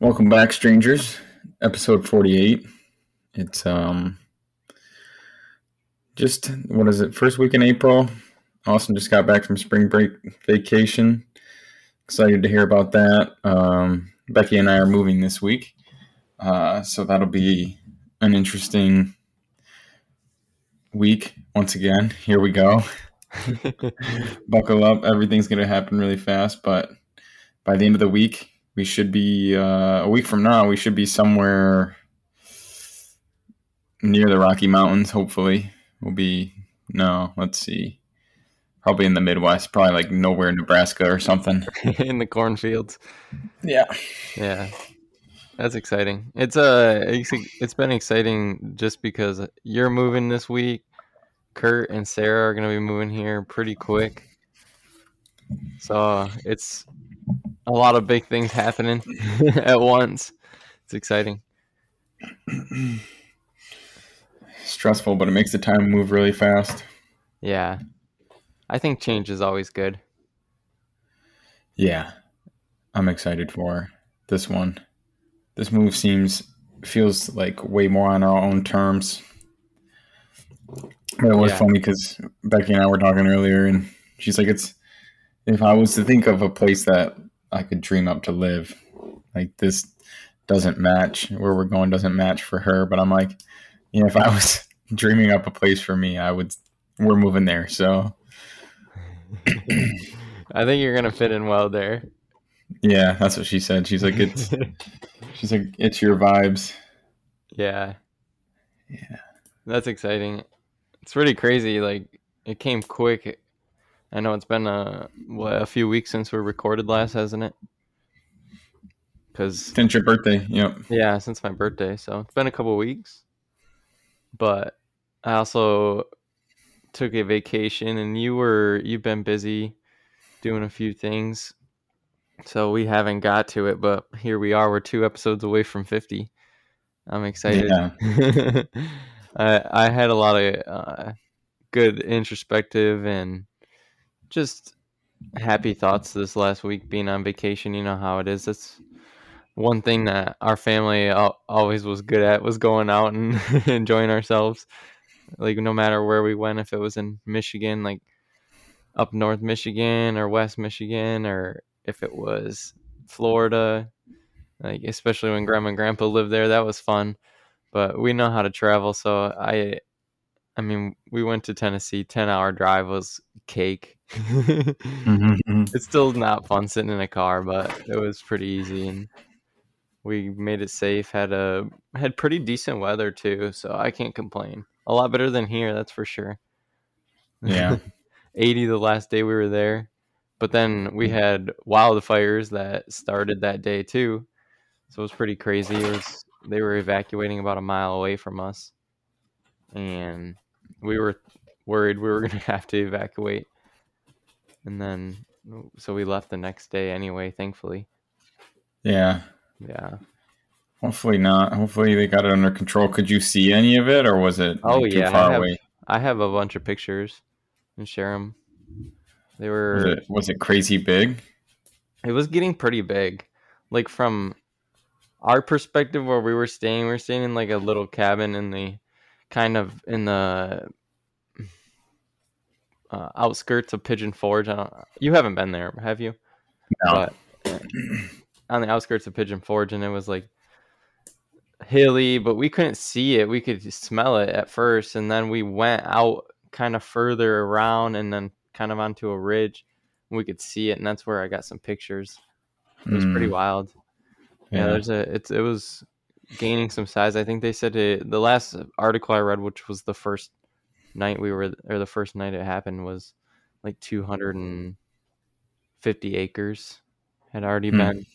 Welcome back, strangers. Episode 48. It's um just what is it? First week in April. Austin just got back from spring break vacation. Excited to hear about that. Um, Becky and I are moving this week, uh, so that'll be an interesting week once again. Here we go. Buckle up. Everything's going to happen really fast, but by the end of the week, we should be uh, a week from now. We should be somewhere near the Rocky Mountains. Hopefully, we'll be no. Let's see, probably in the Midwest. Probably like nowhere, Nebraska or something. in the cornfields. Yeah, Yeah, that's exciting. It's uh, it's, it's been exciting just because you're moving this week. Kurt and Sarah are gonna be moving here pretty quick, so it's a lot of big things happening at once. It's exciting. stressful, but it makes the time move really fast. Yeah, I think change is always good. Yeah, I'm excited for this one. This move seems feels like way more on our own terms. But it was Yeah. funny because Becky and I were talking earlier, and she's like, "It's if I was to think of a place that I could dream up to live, like this doesn't match where we're going doesn't match for her." But I'm like, yeah, if I was dreaming up a place for me, I would. We're moving there, so I think you're gonna fit in well there. yeah, that's what she said. She's like, "It's." She's like, "It's your vibes." yeah, Yeah. that's exciting. It's pretty crazy. Like it came quick. I know it's been a what, a few weeks since we recorded last, hasn't it? Because Since your birthday, yep. yeah, since my birthday, so it's been a couple weeks. But I also took a vacation, and you were you've been busy doing a few things, so we haven't got to it. But here we are. We're two episodes away from fifty. I'm excited. Yeah. I I had a lot of uh, good introspective and just happy thoughts this last week being on vacation. You know how it is. That's one thing that our family always was good at was going out and enjoying ourselves. Like no matter where we went, if it was in Michigan, like up north Michigan or west Michigan, or if it was Florida, like especially when grandma and grandpa lived there, that was fun. But we know how to travel, so I, I mean, we went to Tennessee. Ten hour drive was cake. Mhm. it's still not fun sitting in a car, but it was pretty easy and we made it safe. Had a had pretty decent weather too, so I can't complain. A lot better than here, that's for sure. Yeah. 80 the last day we were there. But then we had wildfires that started that day too. So it was pretty crazy. It was they were evacuating about a mile away from us. And we were worried we were going to have to evacuate. And then so we left the next day anyway, thankfully. yeah. Yeah. Hopefully not. Hopefully they got it under control. Could you see any of it, or was it Oh, like, yeah, I have-? I have a bunch of pictures and share them. They were Was it was it crazy big? It was getting pretty big. Like from our perspective where we were staying, we were staying in like a little cabin in the kind of in the uh, outskirts of Pigeon Forge. I don't, you haven't been there, have you? No. But on the outskirts of Pigeon Forge, and it was like hilly, but we couldn't see it. We could smell it at first, and then we went out kind of further around, and then kind of onto a ridge. We could see it, and that's where I got some pictures. It was pretty Mm, wild. Yeah, there's a it's it was gaining some size. I think they said it, the last article I read, which was the first night we were or the first night it happened, was like 250 acres had already Hmm. been.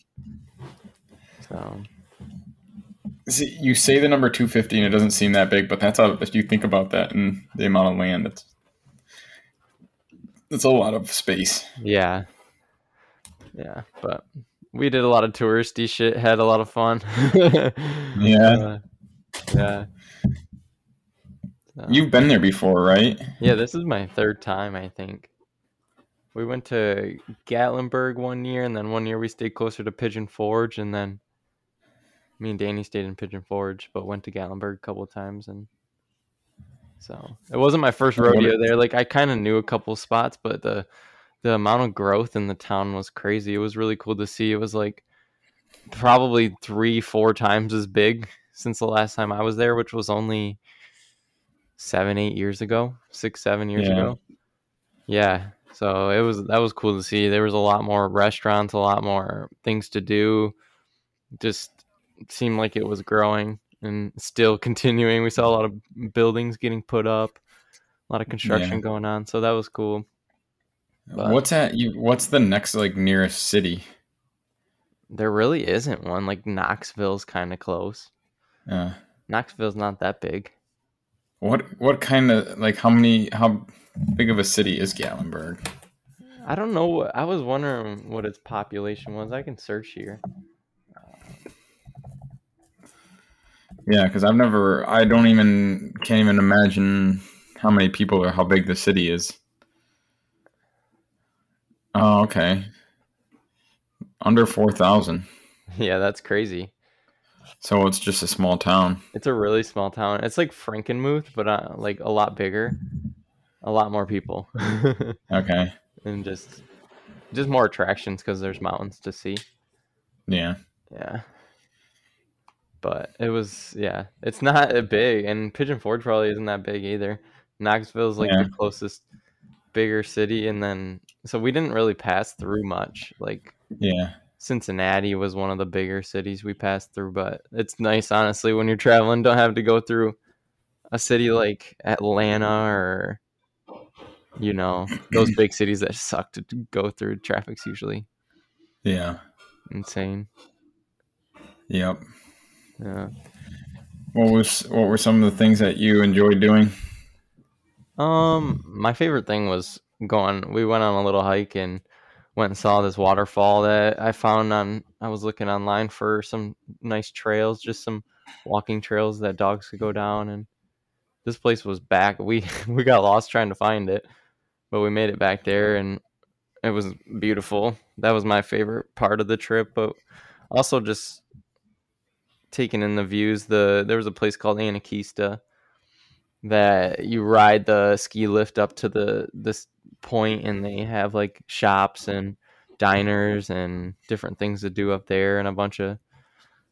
So See, you say the number 250 and it doesn't seem that big, but that's how if you think about that and the amount of land, it's it's a lot of space. yeah, yeah, but we did a lot of touristy shit. Had a lot of fun. Yeah. Uh, yeah. So- You've been there before, right? Yeah, this is my third time, I think. We went to Gatlinburg one year, and then one year we stayed closer to Pigeon Forge, and then Me and Danny stayed in Pigeon Forge, but went to Gatlinburg a couple of times, and so it wasn't my first rodeo there. Like I kind of knew a couple spots, but the the amount of growth in the town was crazy. It was really cool to see. It was like probably three, four times as big since the last time I was there, which was only seven, eight years ago, six, seven years Yeah. ago. Yeah. So it was that was cool to see. There was a lot more restaurants, a lot more things to do. Just seemed like it was growing and still continuing. We saw a lot of buildings getting put up, a lot of construction Yeah. going on. So that was cool. But- What's at you? What's the next like nearest city? There really isn't one. Like Knoxville's kind of close. Uh, Knoxville's not that big. What what kind of like how many how big of a city is Gatlinburg? I don't know. what- I was wondering what its population was. I can search here. Yeah, because I've never. I don't even can't even imagine how many people or how big the city is. Oh, okay. Under four thousand. Yeah, that's crazy. So it's just a small town. It's a really small town. It's like Frankenmuth, but uh, like a lot bigger, a lot more people, Okay. and just just more attractions because there's mountains to see. Yeah. Yeah. But it was yeah, it's not big, and Pigeon Forge probably isn't that big either. Knoxville's like Yeah. the closest bigger city, and then so we didn't really pass through much. Like Yeah. Cincinnati was one of the bigger cities we passed through, but it's nice honestly when you're traveling, don't have to go through a city like Atlanta or you know those big cities that suck to go through. Traffic's usually Yeah. insane. Yep. Yeah. What was what were some of the things that you enjoyed doing? Um, my favorite thing was going. We went on a little hike and went and saw this waterfall that I found on. I was looking online for some nice trails, just some walking trails that dogs could go down. And this place was back. We we got lost trying to find it, but we made it back there, and it was beautiful. That was my favorite part of the trip. But also just taking in the views. The there was a place called Anakeesta that you ride the ski lift up to the this point and they have like shops and diners and different things to do up there and a bunch of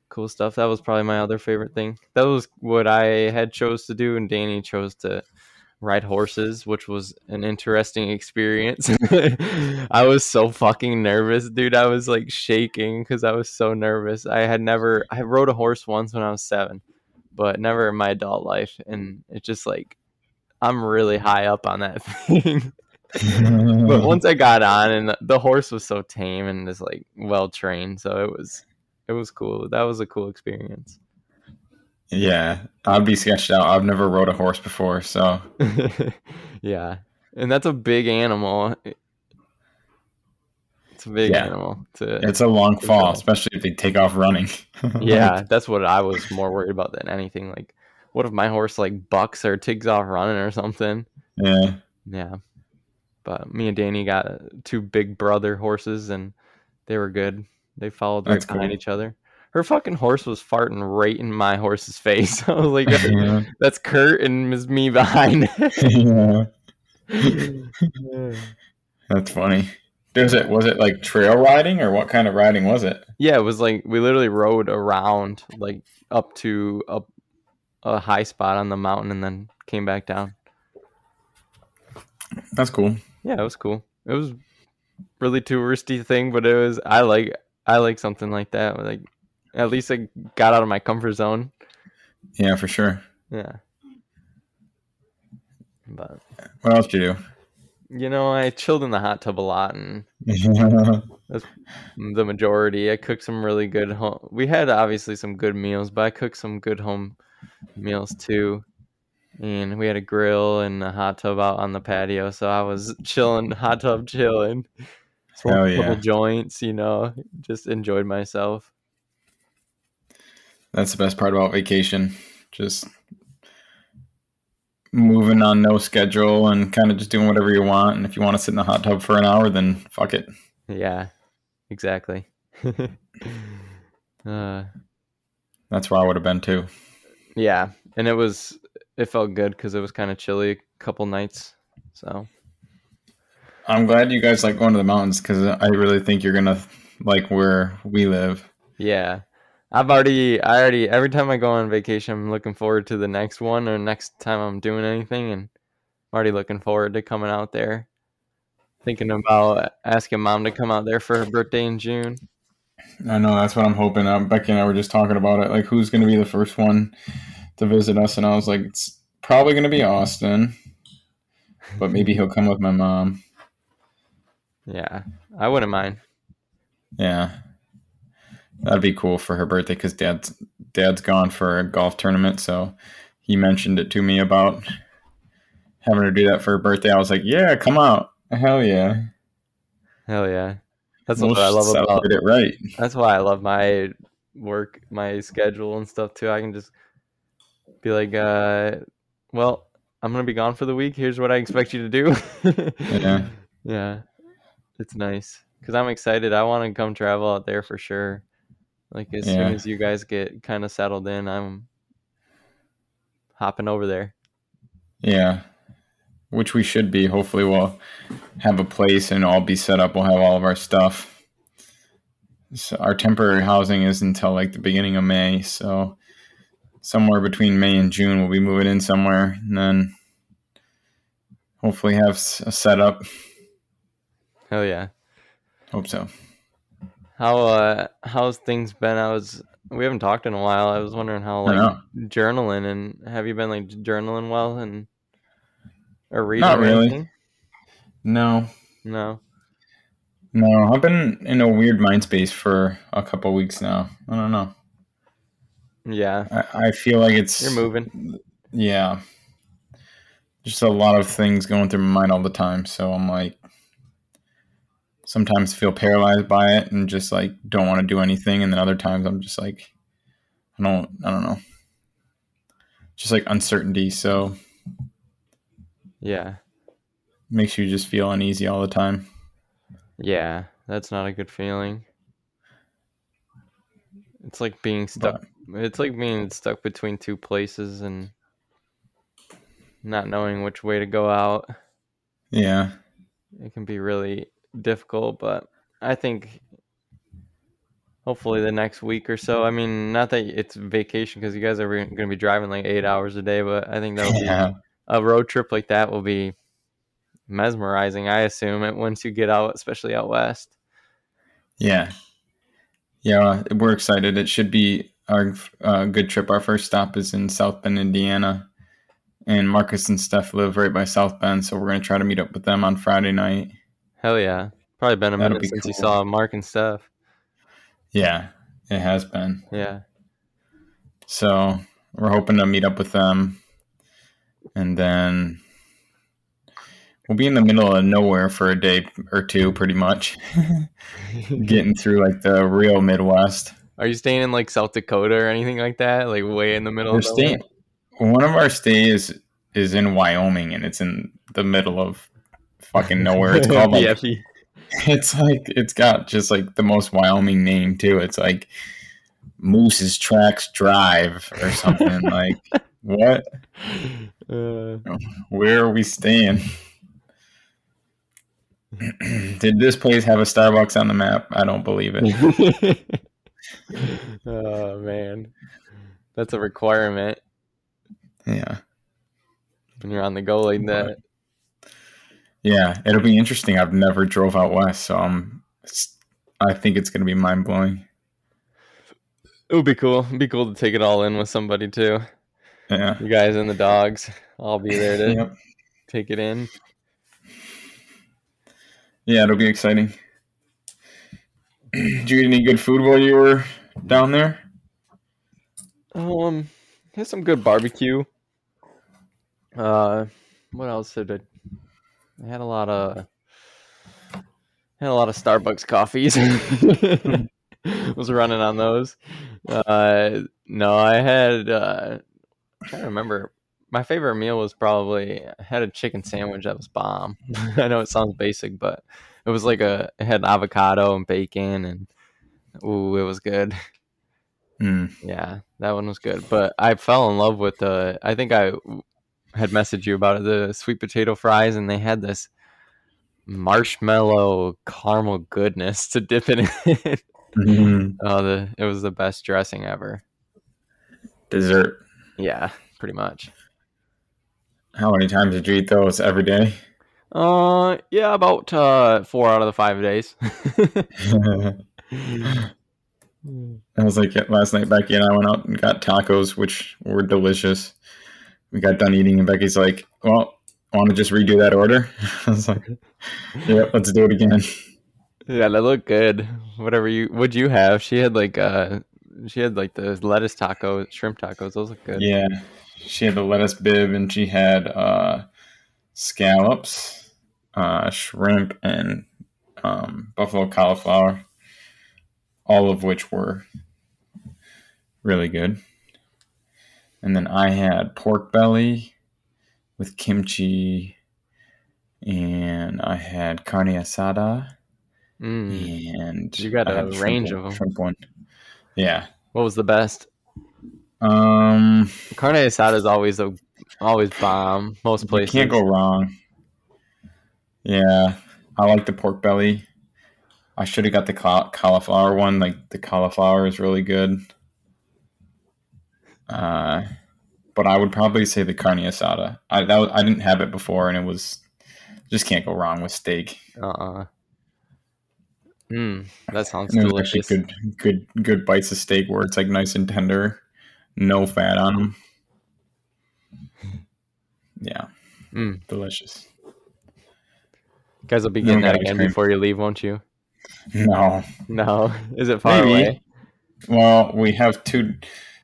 cool stuff. That was probably my other favorite thing. That was what i had chose to do and danny chose to ride horses which was an interesting experience. I was so fucking nervous dude. I was like shaking because i was so nervous. I had never i rode a horse once when i was seven but never in my adult life. And it's just like I'm really high up on that thing. but once I got on, and the, horse was so tame and just like well trained, so it was it was cool. That was a cool experience. yeah, I'd be sketched out. I've never rode a horse before, so yeah, and that's a big animal. It's a big Yeah. animal. To, it's a long fall, especially if they take off running. yeah, that's what I was more worried about than anything. Like, what if my horse like bucks or takes off running or something? yeah. Yeah. But me and Danny got uh, two big brother horses and they were good. They followed right That's behind cool. each other. Her fucking horse was farting right in my horse's face. I was like, yeah. that's Kurt and Ms. me behind. Yeah. That's funny. Was it was it like trail riding or what kind of riding was it? yeah, it was like we literally rode around like up to a, a high spot on the mountain and then came back down. That's cool. Yeah, it was cool. It was really touristy thing, but it was I like I like something like that. Like at least I got out of my comfort zone. Yeah, for sure. Yeah. But What else did you do? you know, I chilled in the hot tub a lot, and do? the majority. I cooked some really good home. We had obviously some good meals, but I cooked some good home meals too. And we had a grill and a hot tub out on the patio, so I was chilling, hot tub chilling. Hell a couple joints, you know, just enjoyed myself. That's the best part about vacation. Just moving on no schedule and kind of just doing whatever you want. And if you want to sit in the hot tub for an hour, then fuck it. Yeah, exactly. uh, that's where I would have been too. Yeah, and it was it felt good because it was kind of chilly a couple nights. So I'm glad you guys like going to the mountains because I really think you're gonna like where we live. yeah, I've already I already every time I go on vacation, I'm looking forward to the next one or next time I'm doing anything, and I'm already looking forward to coming out there. Thinking about asking mom to come out there for her birthday in June. I know that's what I'm hoping. Um, Becky and I were just talking about it. Like, who's gonna be the first one to visit us? And I was like, it's probably gonna be mm-hmm. Austin, but maybe he'll come with my mom. Yeah, I wouldn't mind. Yeah, that'd be cool for her birthday because dad's dad's gone for a golf tournament, so he mentioned it to me about having her do that for her birthday. I was like, yeah, come out, hell yeah, Hell yeah, that's we'll what I love about it right. That's why I love my work, my schedule and stuff too. I can just be like, uh, well, I'm gonna be gone for the week. Here's what I expect you to do. Yeah. yeah, it's nice because I'm excited. I want to come travel out there for sure. Like as Yeah. soon as you guys get kind of settled in, I'm hopping over there. Yeah, which we should be. Hopefully, we'll have a place and all be set up. We'll have all of our stuff. So our temporary housing is until like the beginning of May. So somewhere between May and June, we'll be moving in somewhere, and then hopefully have a setup. Hell yeah. Hope so. How uh how's things been? I was we haven't talked in a while. I was wondering how like journaling and have you been like journaling well and or reading Not really. anything? No, No. no, I've been in a weird mind space for a couple weeks now. I don't know. Yeah. I, I feel like it's You're moving. yeah just a lot of things going through my mind all the time so i'm like sometimes feel paralyzed by it and just like don't want to do anything and then other times i'm just like i don't i don't know just like uncertainty so Yeah. makes you just feel uneasy all the time Yeah. That's not a good feeling. It's like being stuck it's like being stuck between two places and not knowing which way to go out. yeah. It can be really difficult but i think hopefully the next week or so i mean not that it's vacation because you guys are going to be driving like eight hours a day but i think that'll yeah. a road trip like that will be mesmerizing i assume it once you get out especially out west. Yeah. Yeah we're excited. It should be our uh, good trip our first stop is in south bend indiana and marcus and steph live right by south bend so we're going to try to meet up with them on friday night hell yeah probably been a That'll minute be since you saw mark and Steph. Yeah, it has been. yeah So we're hoping to meet up with them, and then we'll be in the middle of nowhere for a day or two, pretty much, getting through like the real Midwest. Are you staying in like south dakota or anything like that like way in the middle We're of staying. One of our stays is in Wyoming, and it's in the middle of fucking nowhere. It's called like it's like it's got just like the most Wyoming name too. It's like Moose's Tracks Drive or something. like what? Uh, Where are we staying? Did this place have a Starbucks on the map? I don't believe it. oh man, that's a requirement Yeah. when you're on the go like that. Yeah, it'll be interesting. I've never drove out west, so I'm I think it's going to be mind-blowing. It would be cool. It'd be cool to take it all in with somebody too. Yeah. You guys and the dogs. I'll be there to Yep. take it in. Yeah, it'll be exciting. Did you eat any good food while you were down there? Um, had some good barbecue. Uh, what else did I? I had a lot of had a lot of Starbucks coffees. Was running on those. Uh, no, I had. Uh, I'm trying to remember. My favorite meal was probably I had a chicken sandwich that was bomb. I know it sounds basic, but it was like a it had avocado and bacon and ooh, it was good. Mm. Yeah, that one was good. But I fell in love with the. I think I had messaged you about it. The sweet potato fries, and they had this marshmallow caramel goodness to dip it in. Mhm. oh, the it was the best dressing ever. Dessert. Yeah, pretty much. How many times did you eat those every day? Uh, yeah, about uh four out of the five days. I was like last night. Becky and I went out and got tacos, which were delicious. We got done eating, and Becky's like, "Well, want to just redo that order?" I was like, "Yep, let's do it again." yeah, they look good. Whatever you, what'd you have? She had like uh, she had like the lettuce tacos, shrimp tacos. Those look good. Yeah, she had the lettuce bib, and she had uh, scallops, uh, shrimp, and um, buffalo cauliflower, all of which were really good. And then I had pork belly with kimchi, and I had carne asada, Mm. and You got a shrimp range of 'em. Shrimp one, yeah. What was the best? Um, Carne asada is always a always bomb. Most You places can't go wrong. Yeah, I like the pork belly. I should have got the cauliflower one. Like the cauliflower is really good. Uh, but I would probably say the carne asada. I that I didn't have it before, and it was just can't go wrong with steak. Uh uh Mm, that sounds And delicious. good, good, good bites of steak where it's like nice and tender, no fat on them. Yeah, Mm. delicious. You guys will be getting that again before you leave, won't you? No, No. Is it far Maybe. away? Well, we have two,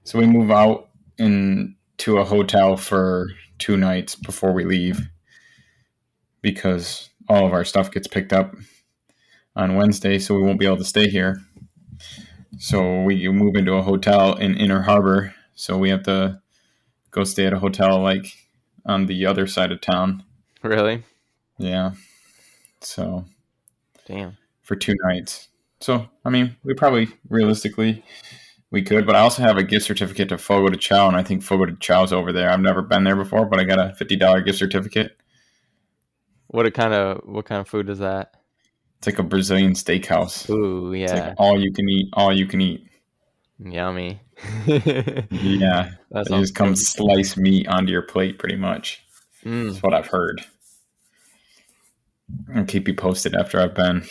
so we move out into a hotel for two nights before we leave because all of our stuff gets picked up on Wednesday, so we won't be able to stay here. So we move into a hotel in Inner Harbor, so we have to go stay at a hotel like on the other side of town. Really? Yeah. So Damn. for two nights. So, I mean, we probably realistically we could, but I also have a gift certificate to Fogo de Chao, and I think Fogo de Chao's over there. I've never been there before, but I got a fifty dollar gift certificate. What a kind of what kind of food is that? It's like a Brazilian steakhouse. Ooh, It's yeah. like all you can eat, all you can eat. Yummy. Yeah, That they just come slice meat onto your plate, pretty much. Mm. That's what I've heard. I'll keep you posted after I've been.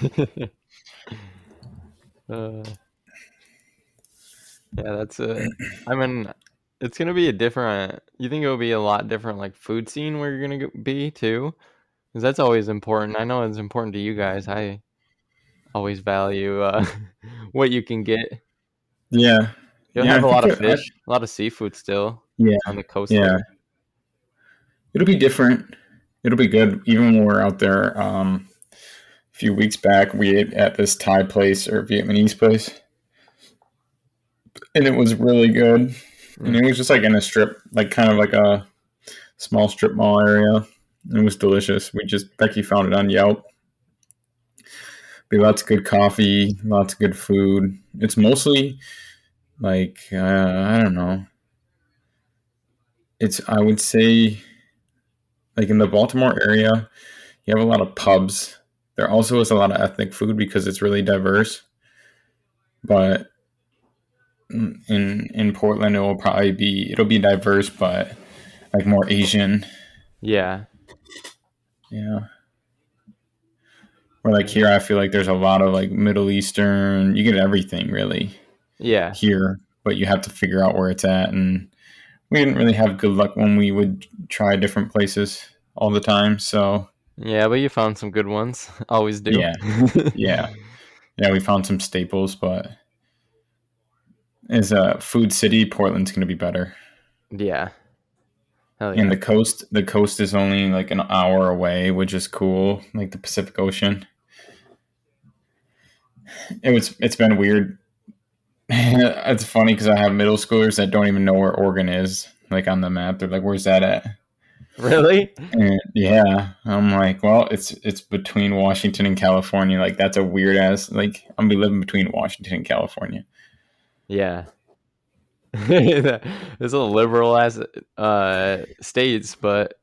uh, yeah, that's a. I mean, it's gonna be a different. You think it will be a lot different, like food scene where you're gonna be too, because that's always important. I know it's important to you guys. I always value uh, what you can get. Yeah, You'll Yeah, have a lot of it- I- fish, a lot of seafood still yeah. on the coast. Yeah. It'll be different. It'll be good. Even when we're out there, um, a few weeks back, we ate at this Thai place or Vietnamese place, and it was really good. And it was just like in a strip, like kind of like a small strip mall area. It was delicious. We just Becky found it on Yelp. Be lots of good coffee, lots of good food. It's mostly like uh, I don't know. It's I would say like in the Baltimore area, you have a lot of pubs. There also is a lot of ethnic food because it's really diverse. But in in Portland, it will probably be it'll be diverse, but like more Asian. Yeah. Yeah. Or like here, I feel like there's a lot of like Middle Eastern. You get everything really Yeah. here, but you have to figure out where it's at. And we didn't really have good luck when we would try different places all the time. So Yeah, but you found some good ones. Always do. Yeah. yeah, yeah, we found some staples, but as a uh, food city, Portland's going to be better. yeah. Hell yeah. And the coast, the coast is only like an hour away, which is cool. Like the Pacific Ocean. It was. It's been weird. it's funny because I have middle schoolers that don't even know where Oregon is. Like on the map, they're like, "Where's that at?" really? And yeah, I'm like, well, it's it's between Washington and California. Like that's a weird ass. Like I'm gonna be living between Washington and California. Yeah. It's a liberal ass uh, states, but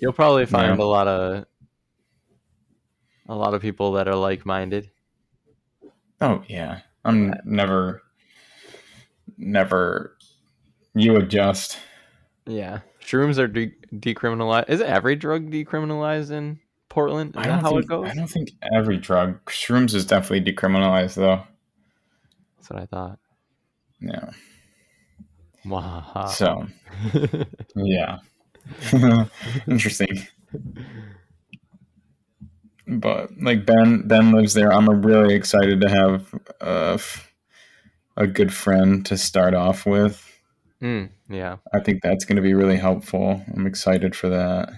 you'll probably find Yeah. a lot of a lot of people that are like minded. Oh yeah, I'm never, never. You adjust. Yeah, shrooms are de- decriminalized. Is every drug decriminalized in Portland? Is I don't how think, it goes? I don't think every drug. Shrooms is definitely decriminalized though. That's what I thought. Yeah. Wow. So yeah, interesting. But like Ben, Ben lives there. I'm really excited to have uh, f- a good friend to start off with. Mm, yeah. I think that's going to be really helpful. I'm excited for that.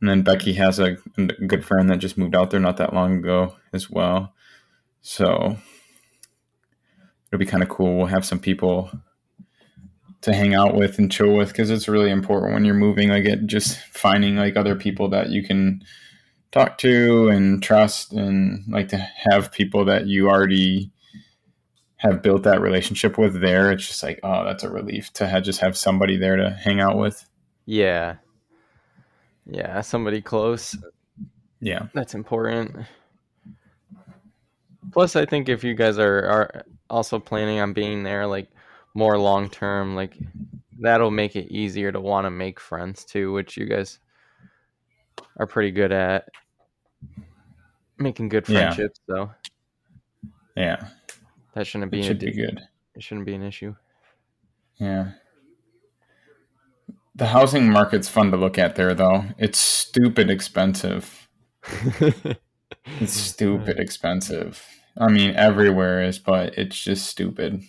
And then Becky has a, a good friend that just moved out there not that long ago as well. So it'll be kind of cool. We'll have some people to hang out with and chill with because it's really important when you're moving. Like it, just finding like other people that you can talk to and trust, and like to have people that you already have built that relationship with there. It's just like, oh, that's a relief to have, just have somebody there to hang out with. Yeah. Yeah, somebody close. Yeah, That's important. Plus, I think if you guys are, are also planning on being there, like more long term, like that'll make it easier to want to make friends too, which you guys are pretty good at making good Yeah. friendships. So yeah, that shouldn't be it a, should be good. it shouldn't be an issue. Yeah. The housing market's fun to look at there, though. It's stupid expensive. It's stupid expensive. I mean, everywhere is, but it's just stupid.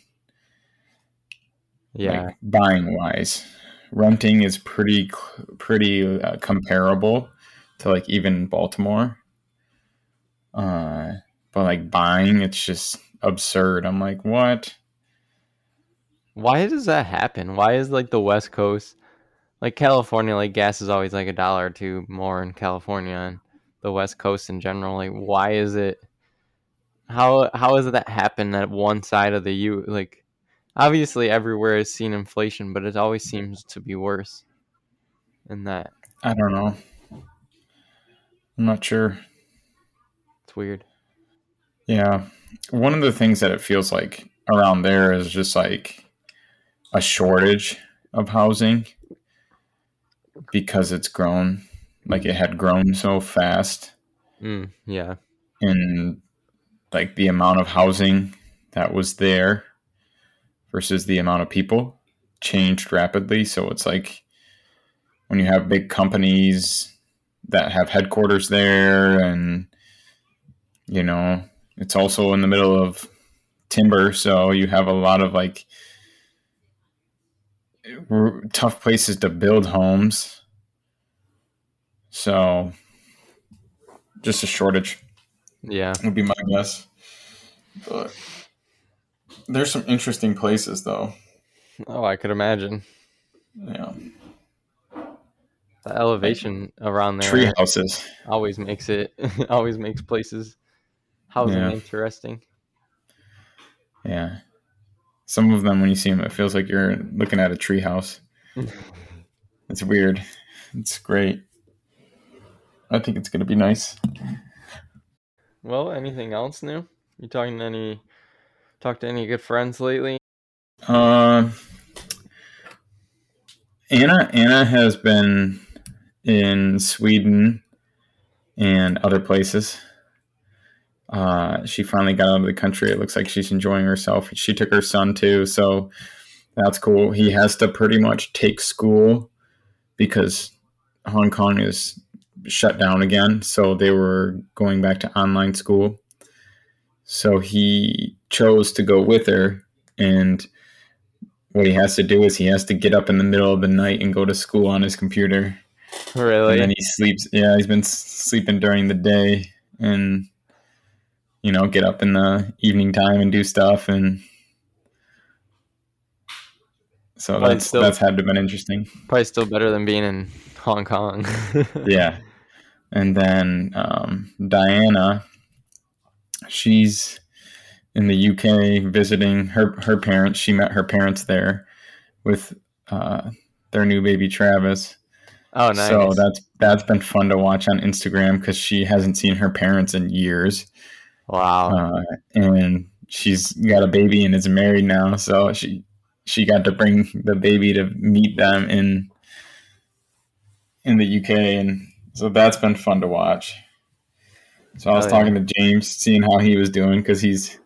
yeah, Like buying wise, renting is pretty pretty uh, comparable to like even Baltimore. Uh, but like buying, it's just absurd. I'm like, what? Why does that happen? Why is like the West Coast, like California, like gas is always like a dollar or two more in California and the West Coast in general. Like, why is it? How how is has that happened that one side of the U? Like, obviously everywhere has seen inflation, but it always seems to be worse. In that, I don't know. I'm not sure. it's weird. Yeah. One of the things that it feels like around there is just like a shortage of housing because it's grown like it had grown so fast. Mm, yeah, and like the amount of housing that was there versus the amount of people changed rapidly. So it's like when you have big companies that have headquarters there and you know it's also in the middle of timber so you have a lot of like r- tough places to build homes so just a shortage yeah. would be my guess. But there's some interesting places though. Oh, I could imagine Yeah. the elevation around there. Tree houses. always makes it always makes places housing Yeah. interesting. Yeah. Some of them when you see them it feels like you're looking at a tree house. It's weird. It's great. I think it's going to be nice. Well, anything else new? You talking to any talk to any good friends lately? Um Anna Anna has been in Sweden and other places. Uh, she finally got out of the country. It looks like she's enjoying herself. She took her son too, so that's cool. He has to pretty much take school because Hong Kong is shut down again, so they were going back to online school. So he chose to go with her, and what he has to do is he has to get up in the middle of the night and go to school on his computer. Really? And then he sleeps. Yeah, he's been sleeping during the day and, you know, get up in the evening time and do stuff. And so Probably that's, still- that's had to have been interesting. Probably still better than being in Hong Kong. Yeah. And then um, Diana, she's in the UK visiting her her parents. She met her parents there with uh, their new baby Travis. Oh, nice. So that's that's been fun to watch on Instagram because she hasn't seen her parents in years, wow. uh, and she's got a baby and is married now. So she she got to bring the baby to meet them in in the UK, and so that's been fun to watch. So I was Oh, yeah. talking to James, seeing how he was doing because he's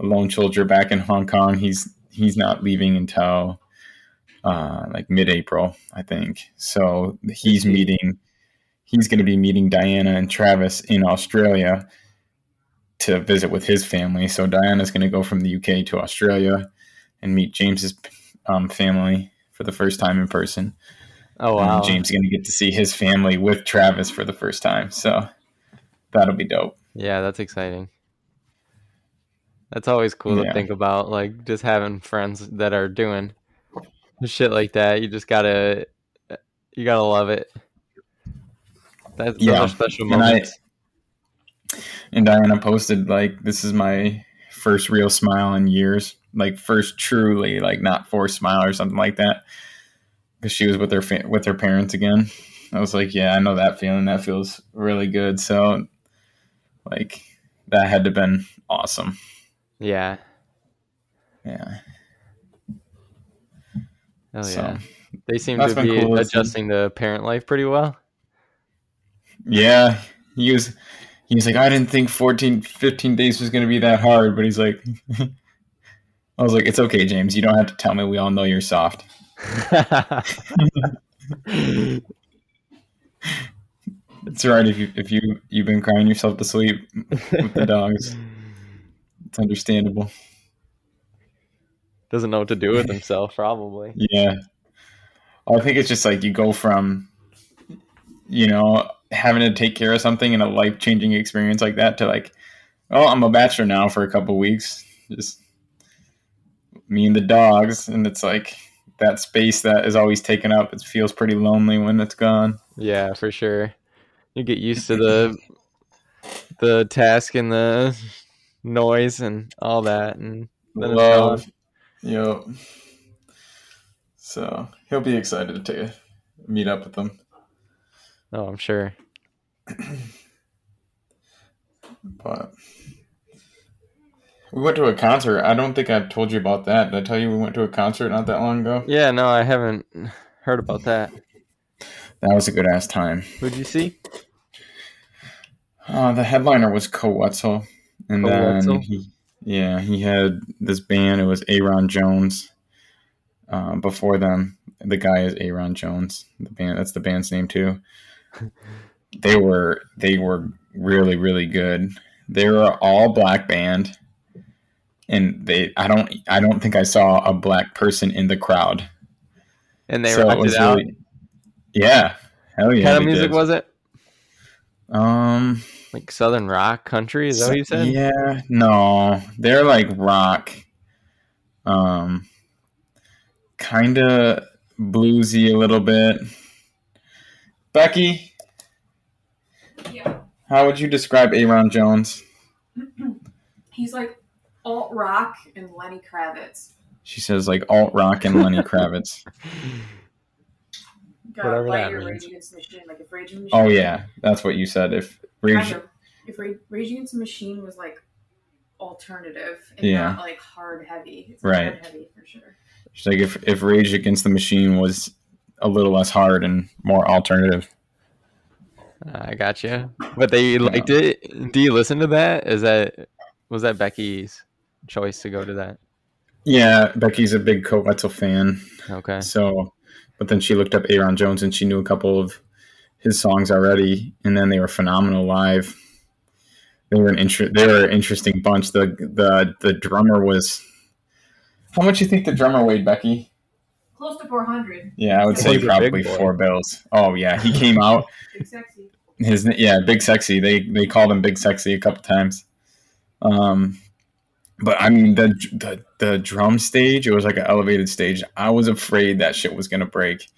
a lone soldier back in Hong Kong. He's he's not leaving until uh, like mid-April, I think. So he's meeting. He's going to be meeting Diana and Travis in Australia to visit with his family. So Diana's going to go from the UK to Australia and meet James's um, family for the first time in person. oh, And wow. James is going to get to see his family with Travis for the first time. So that'll be dope. Yeah, that's exciting. That's always cool to think about, like just having friends that are doing shit like that. You just gotta, you gotta love it. That's Yeah, special and moments. And Diana posted like, "This is my first real smile in years. Like first truly like not forced smile or something like that." Because she was with her fa- with her parents again. I was like, "Yeah, I know that feeling. That feels really good." So, like, that had to been awesome. yeah. Yeah. Oh So, yeah. They seem to be cool adjusting to parent life pretty well. Yeah, he was. He was like, I didn't think 14, 15 days was going to be that hard, but he's like, I was like, it's okay, James. You don't have to tell me. We all know you're soft. It's all right if you if you you've been crying yourself to sleep with the dogs. It's understandable. Doesn't know what to do with himself, probably. Yeah, I think it's just like you go from, you know, having to take care of something in a life changing experience like that to like, oh, I'm a bachelor now for a couple weeks, just me and the dogs, and it's like that space that is always taken up. It feels pretty lonely when it's gone. Yeah, for sure. You get used to the the task and the noise and all that, and then Love. Yep. So he'll be excited to meet up with them. Oh, I'm sure. But we went to a concert. I don't think I've told you about that. Did I tell you we went to a concert not that long ago? Yeah, no, I haven't heard about that. That was a good ass time. Who'd you see? Uh, the headliner was Coetzel, and Coetzel? then he, yeah, he had this band. It was Ayron Jones. Um, before them, the guy is Ayron Jones. The band that's the band's name too. They were they were really really good. They were all black band, and they I don't I don't think I saw a black person in the crowd. And they So it rocked was it out. really- yeah, hell yeah. what kind of music did. was it? Um, Like southern rock country? Is that what you said? Yeah, no, they're like rock, um, kind of bluesy a little bit. Becky, Yeah. how would you describe Ayron Jones? He's like alt rock and Lenny Kravitz. She says like alt rock and Lenny Kravitz. Got Whatever Light that Your means. Rage Against the Machine, like if Rage Against the Oh yeah, that's what you said. If Kind Rage, of. If Ra- Rage Against the Machine was like alternative and Yeah. not like hard heavy. It's Right. hard heavy for sure. she's like if if Rage Against the Machine was a little less hard and more alternative. I got you. But they liked it. Do you listen to that? Is that was that Becky's choice to go to that? Yeah, Becky's a big Coetzel fan. Okay. So, but then she looked up Ayron Jones and she knew a couple of his songs already, and then they were phenomenal live. They were an inter- they were an interesting bunch. The the the drummer was. How much you think the drummer weighed, Becky? Close to 400. Yeah, I would say He's a big probably four bills. Oh yeah, he came out Big sexy. His yeah big sexy. They they called him big sexy a couple times. Um, but I mean the the the drum stage. It was like an elevated stage. I was afraid that shit was gonna break.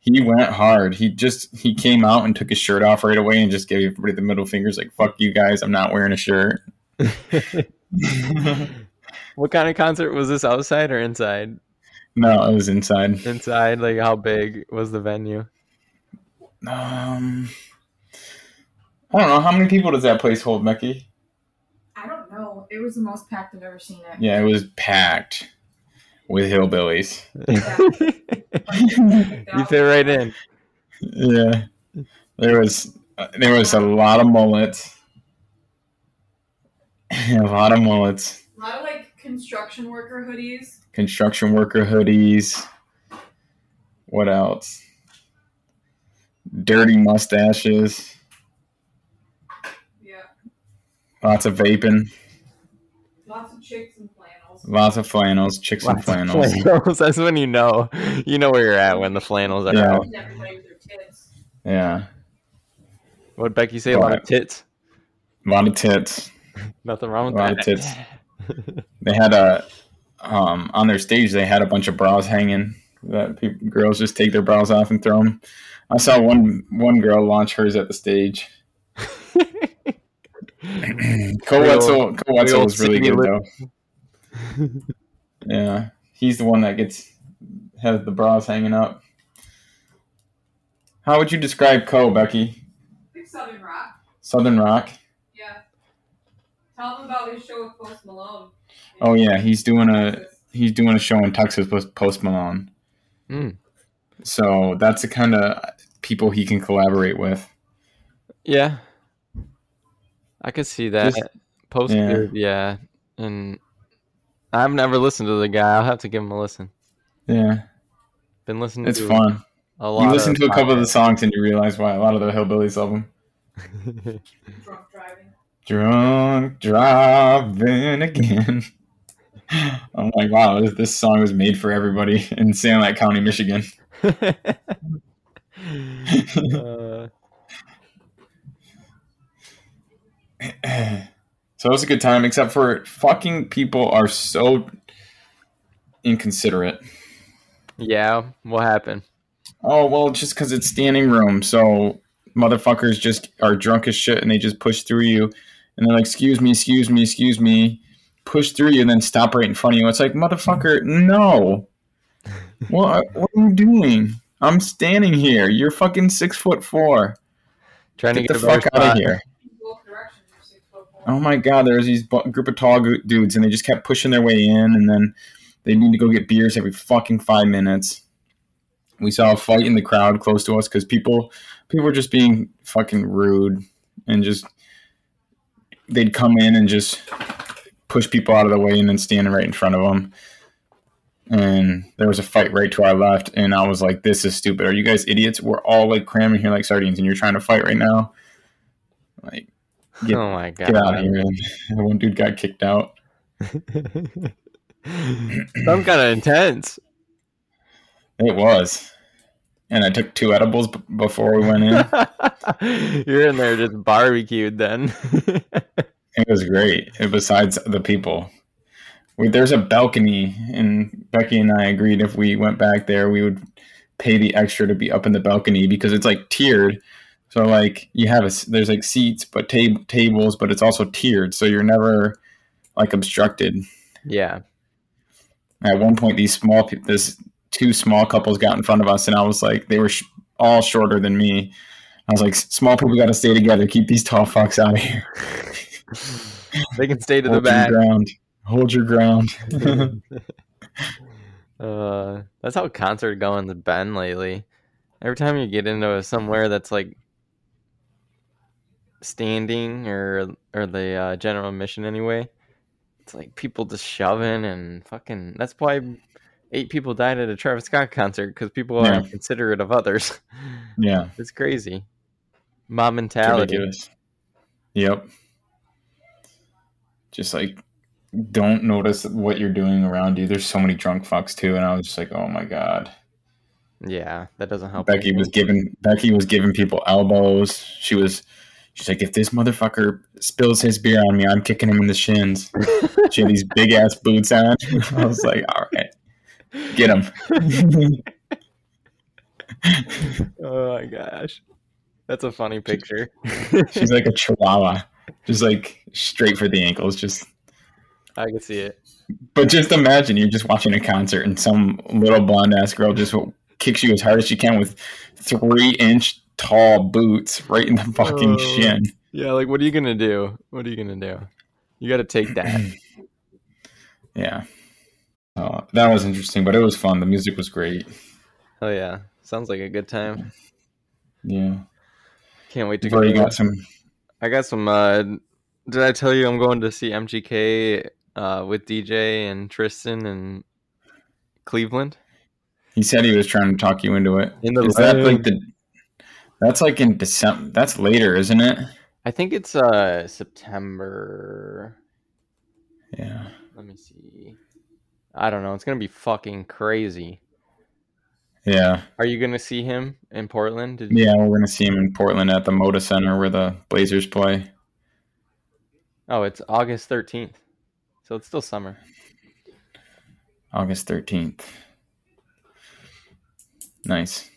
He went hard. He just he came out and took his shirt off right away and just gave everybody the middle fingers like fuck you guys. I'm not wearing a shirt. What kind of concert was this? Outside or inside? No, it was inside. Inside. Like how big was the venue? Um, I don't know how many people does that place hold, Becky. I don't know. It was the most packed I've ever seen it. Yeah, it was packed with hillbillies. you fit right in. Yeah, there was there was a lot of mullets, a lot of mullets, A lot of like construction worker hoodies. construction worker hoodies. What else? Dirty mustaches, Yeah. Lots of vaping, Lots of chicks and flannels. lots of flannels, chicks and Lots of flannels. flannels. That's when you know you know where you're at when the flannels are Yeah. out. And everybody with their tits. Yeah, What Becky say? A lot of tits. a lot of tits. Nothing wrong with A lot that. of tits. They had a um, on their stage. They had a bunch of bras hanging. That people, girls just take their bras off and throw them. I saw one one girl launch hers at the stage. Koe The Wetzel, old- Koe Wetzel old was really good though. Yeah, he's the one that gets has the bras hanging up. How would you describe Koe, Becky? Big Southern Rock. Southern Rock. Yeah. Tell them about his show with Post Malone. Oh yeah, he's doing a he's doing a show in Texas with Post Malone. Hmm. So that's the kind of people he can collaborate with. Yeah, I could see that. Just- Post, yeah. yeah. yeah, and I've never listened to the guy. I'll have to give him a listen. Yeah, Been listening. it's to fun. A lot. You listen to a couple of the songs and you realize why a lot of the hillbillies love them. Drunk driving. Drunk driving again. I'm like, wow, this, this song was made for everybody in Sanilac County, Michigan. uh, so it was a good time, except for fucking people are so inconsiderate. yeah, what happened? Oh well, just because it's standing room, so motherfuckers just are drunk as shit and they just push through you, and they're like, "Excuse me, excuse me, excuse me," push through you and then stop right in front of you. It's like, motherfucker, no. what? What are you doing? I'm standing here. You're fucking six foot four. Trying Get to get the fuck out of here. Both directions are six foot four. Oh my god, there's these group of tall dudes, and they just kept pushing their way in, and then they need to go get beers every fucking five minutes. We saw a fight in the crowd close to us because people people were just being fucking rude and just they'd come in and just push people out of the way and then standing right in front of them. And there was a fight right to our left, and I was like, "This is stupid. Are you guys idiots? We're all like cramming here like sardines, and you're trying to fight right now." Like, Get- oh my god! get out of here! And one dude got kicked out. Some kind of intense. It was, and I took two edibles b- before we went in. You're in there just barbecued then. It was great. And besides the people, we, there's a balcony, and Becky and I agreed if we went back there, we would pay the extra to be up in the balcony because it's like tiered. So like you have a there's like seats, but tab- tables, but it's also tiered, so you're never like obstructed. yeah. At one point, these small pe- this two small couples got in front of us, and I was like, they were sh- all shorter than me. I was like, small people got to stay together. Keep these tall fucks out of here. They can stay to the Hold back. your ground. Hold your ground. uh, that's how concert going's been lately. Every time you get into somewhere that's like standing or or the uh, general admission anyway, it's like people just shoving and fucking. That's why eight people died at a Travis Scott concert because people Yeah. aren't considerate of others. yeah, it's crazy. Mob it's mentality. Yep. Just like, don't notice what you're doing around you. There's so many drunk fucks too, and I was just like, oh my god. Yeah, that doesn't help. Becky was giving Becky was giving people elbows. She was she's like, if this motherfucker spills his beer on me, I'm kicking him in the shins. she had these big ass boots on. I was like, all right, get him. oh my gosh, that's a funny picture. She's like a chihuahua, just like straight for the ankles, just I can see it. But just imagine you're just watching a concert and some little blonde ass girl just kicks you as hard as she can with three inch tall boots right in the fucking Oh. shin. Yeah, like what are you gonna do? What are you gonna do? You got to take that. Yeah. Uh, that was interesting, but it was fun. The music was great. oh yeah, sounds like a good time. Yeah. Can't wait to go. to got some. I got some. Uh, did I tell you I'm going to see MGK uh, with DJ and Tristan and Cleveland? He said he was trying to talk you into it. In the Is that like the? That's like in December. That's later, isn't it? I think it's uh September. Yeah. Let me see. I don't know. It's gonna be fucking crazy. Yeah. Are you gonna see him in Portland? Did you- Yeah. We're gonna see him in Portland at the Moda Center where the Blazers play. Oh, it's August thirteenth, so it's still summer. August thirteenth. Nice.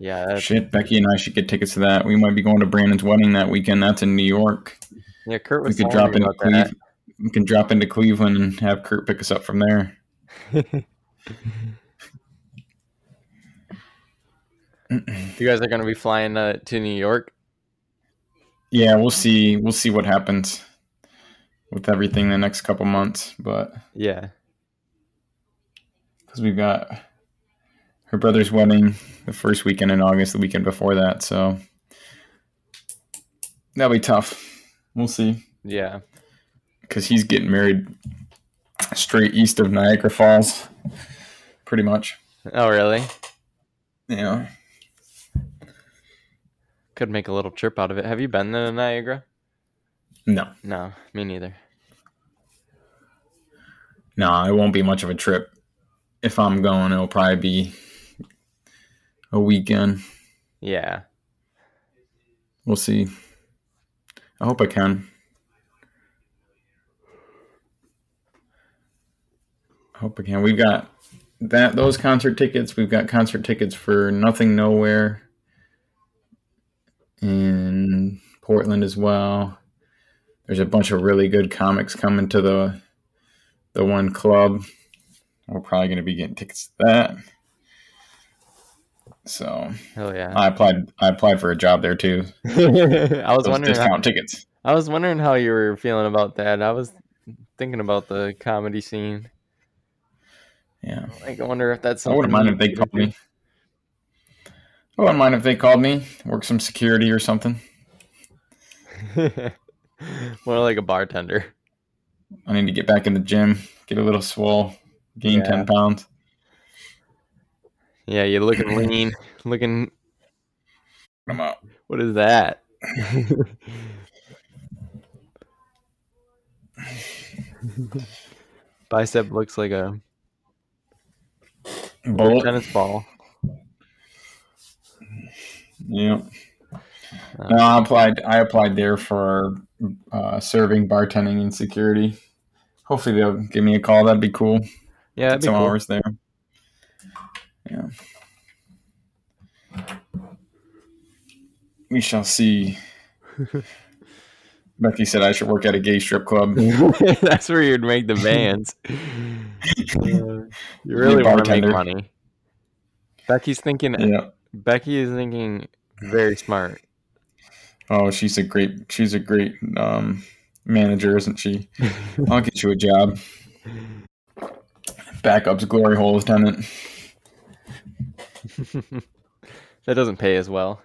Yeah, that's, Shit, Becky and I should get tickets to that. We might be going to Brandon's wedding that weekend. That's in New York. yeah. Kurt We could drop into. Cleveland. We can drop into Cleveland and have Kurt pick us up from there. You guys are gonna be flying uh, to New York. Yeah, we'll see. We'll see what happens with everything the next couple months, but Yeah. because we've got her brother's wedding the first weekend in August, the weekend before that, so that'll be tough. We'll see Yeah. because he's getting married straight east of Niagara Falls, pretty much. Oh, really? Yeah, Could make a little trip out of it. Have you been to Niagara? no, No, me neither. no, it won't be much of a trip. If I'm going, it'll probably be a weekend. Yeah. We'll see. I hope I can. I hope I can. We've got that those concert tickets. We've got concert tickets for Nothing Nowhere in Portland as well. There's a bunch of really good comics coming to the the one club. We're probably going to be getting tickets to that. So Hell yeah. I applied. I applied for a job there too. I was Those wondering. How, discount tickets. I was wondering how you were feeling about that. I was thinking about the comedy scene. Yeah, Like, I wonder if that's I wouldn't mind if they called do. me. I wouldn't mind if they called me, work some security or something. More like a bartender. I need to get back in the gym, get a little swole, gain Yeah. ten pounds. Yeah, you're looking lean. Looking. I'm out. What is that? Bicep looks like a Bullet. tennis ball. Yeah. No, I applied. I applied there for uh, serving, bartending, and security. Hopefully they'll give me a call. That'd be cool. Yeah, that'd Get be some cool. hours there. Yeah. We shall see. Becky said I should work at a gay strip club. That's where you'd make the bands. Uh, you really want to make money. Becky's thinking. yeah. Becky is thinking very smart. Oh, she's a great. She's a great um, manager, isn't she? I'll get you a job. Backup's glory hole lieutenant. that doesn't pay as well.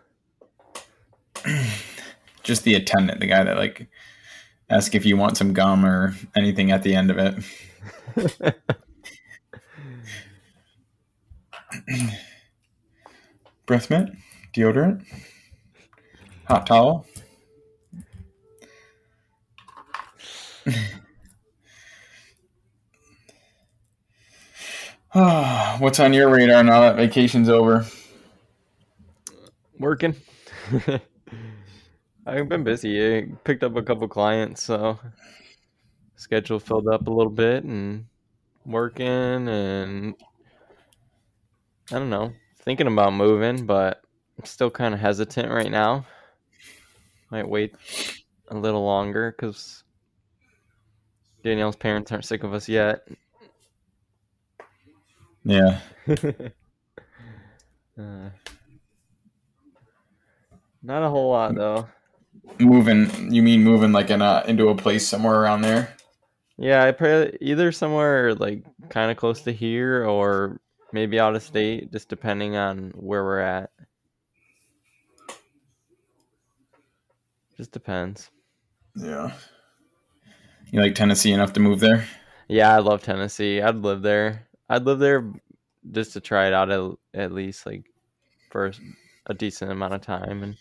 Just the attendant, the guy that like ask if you want some gum or anything at the end of it. Breath mint, deodorant, hot towel. What's on your radar now that vacation's over? Working. I've been busy. I picked up a couple clients, so schedule filled up a little bit and working and I don't know, thinking about moving, but I'm still kind of hesitant right now. Might wait a little longer cuz Danielle's parents aren't sick of us yet. Yeah. Uh, not a whole lot though. Moving, you mean moving like in a, into a place somewhere around there? Yeah, I pray either somewhere like kind of close to here or maybe out of state, just depending on where we're at. Just depends. Yeah. You like Tennessee enough to move there? Yeah, I love Tennessee. I'd live there. I'd live there just to try it out at, at least like for a decent amount of time and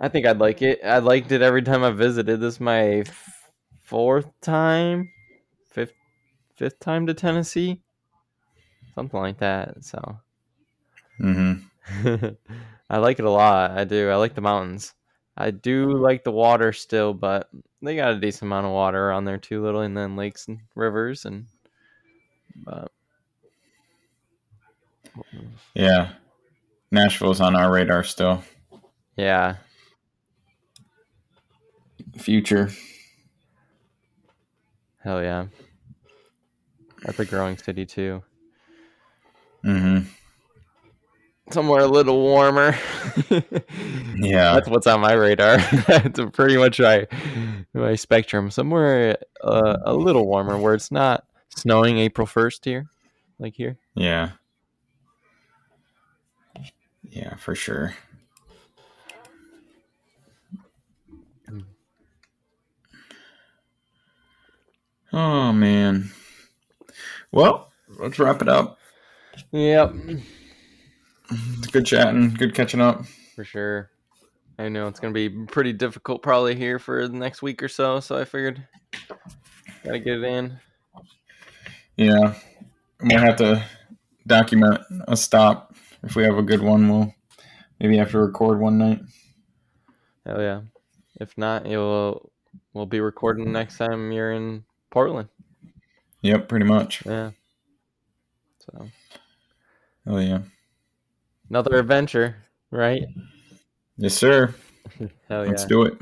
I think I'd like it. I liked it every time I visited. This is my f- fourth time, fifth fifth time to Tennessee. Something like that. So Mm-hmm. I like it a lot. I do. I like the mountains. I do like the water still, but they got a decent amount of water around there too, little and then lakes and rivers and but Yeah. Nashville's on our radar still. yeah. Future. Hell yeah. That's a growing city too. Mm-hmm. Somewhere a little warmer. Yeah. That's what's on my radar. That's pretty much my my spectrum. Somewhere uh, a little warmer, where it's not snowing April first here, like here. Yeah. Yeah, for sure. Oh man. Well, let's wrap it up. Yep, It's good chatting, good catching up. for sure. I know it's gonna be pretty difficult probably here for the next week or so. So I figured gotta get it in. Yeah. We might have to document a stop. If we have a good one, we'll maybe have to record one night. Hell yeah. If not, you'll we'll be recording next time you're in Portland. Yep, pretty much. Yeah. So Oh yeah. another adventure, right? Yes, sir. Hell yeah. Let's do it.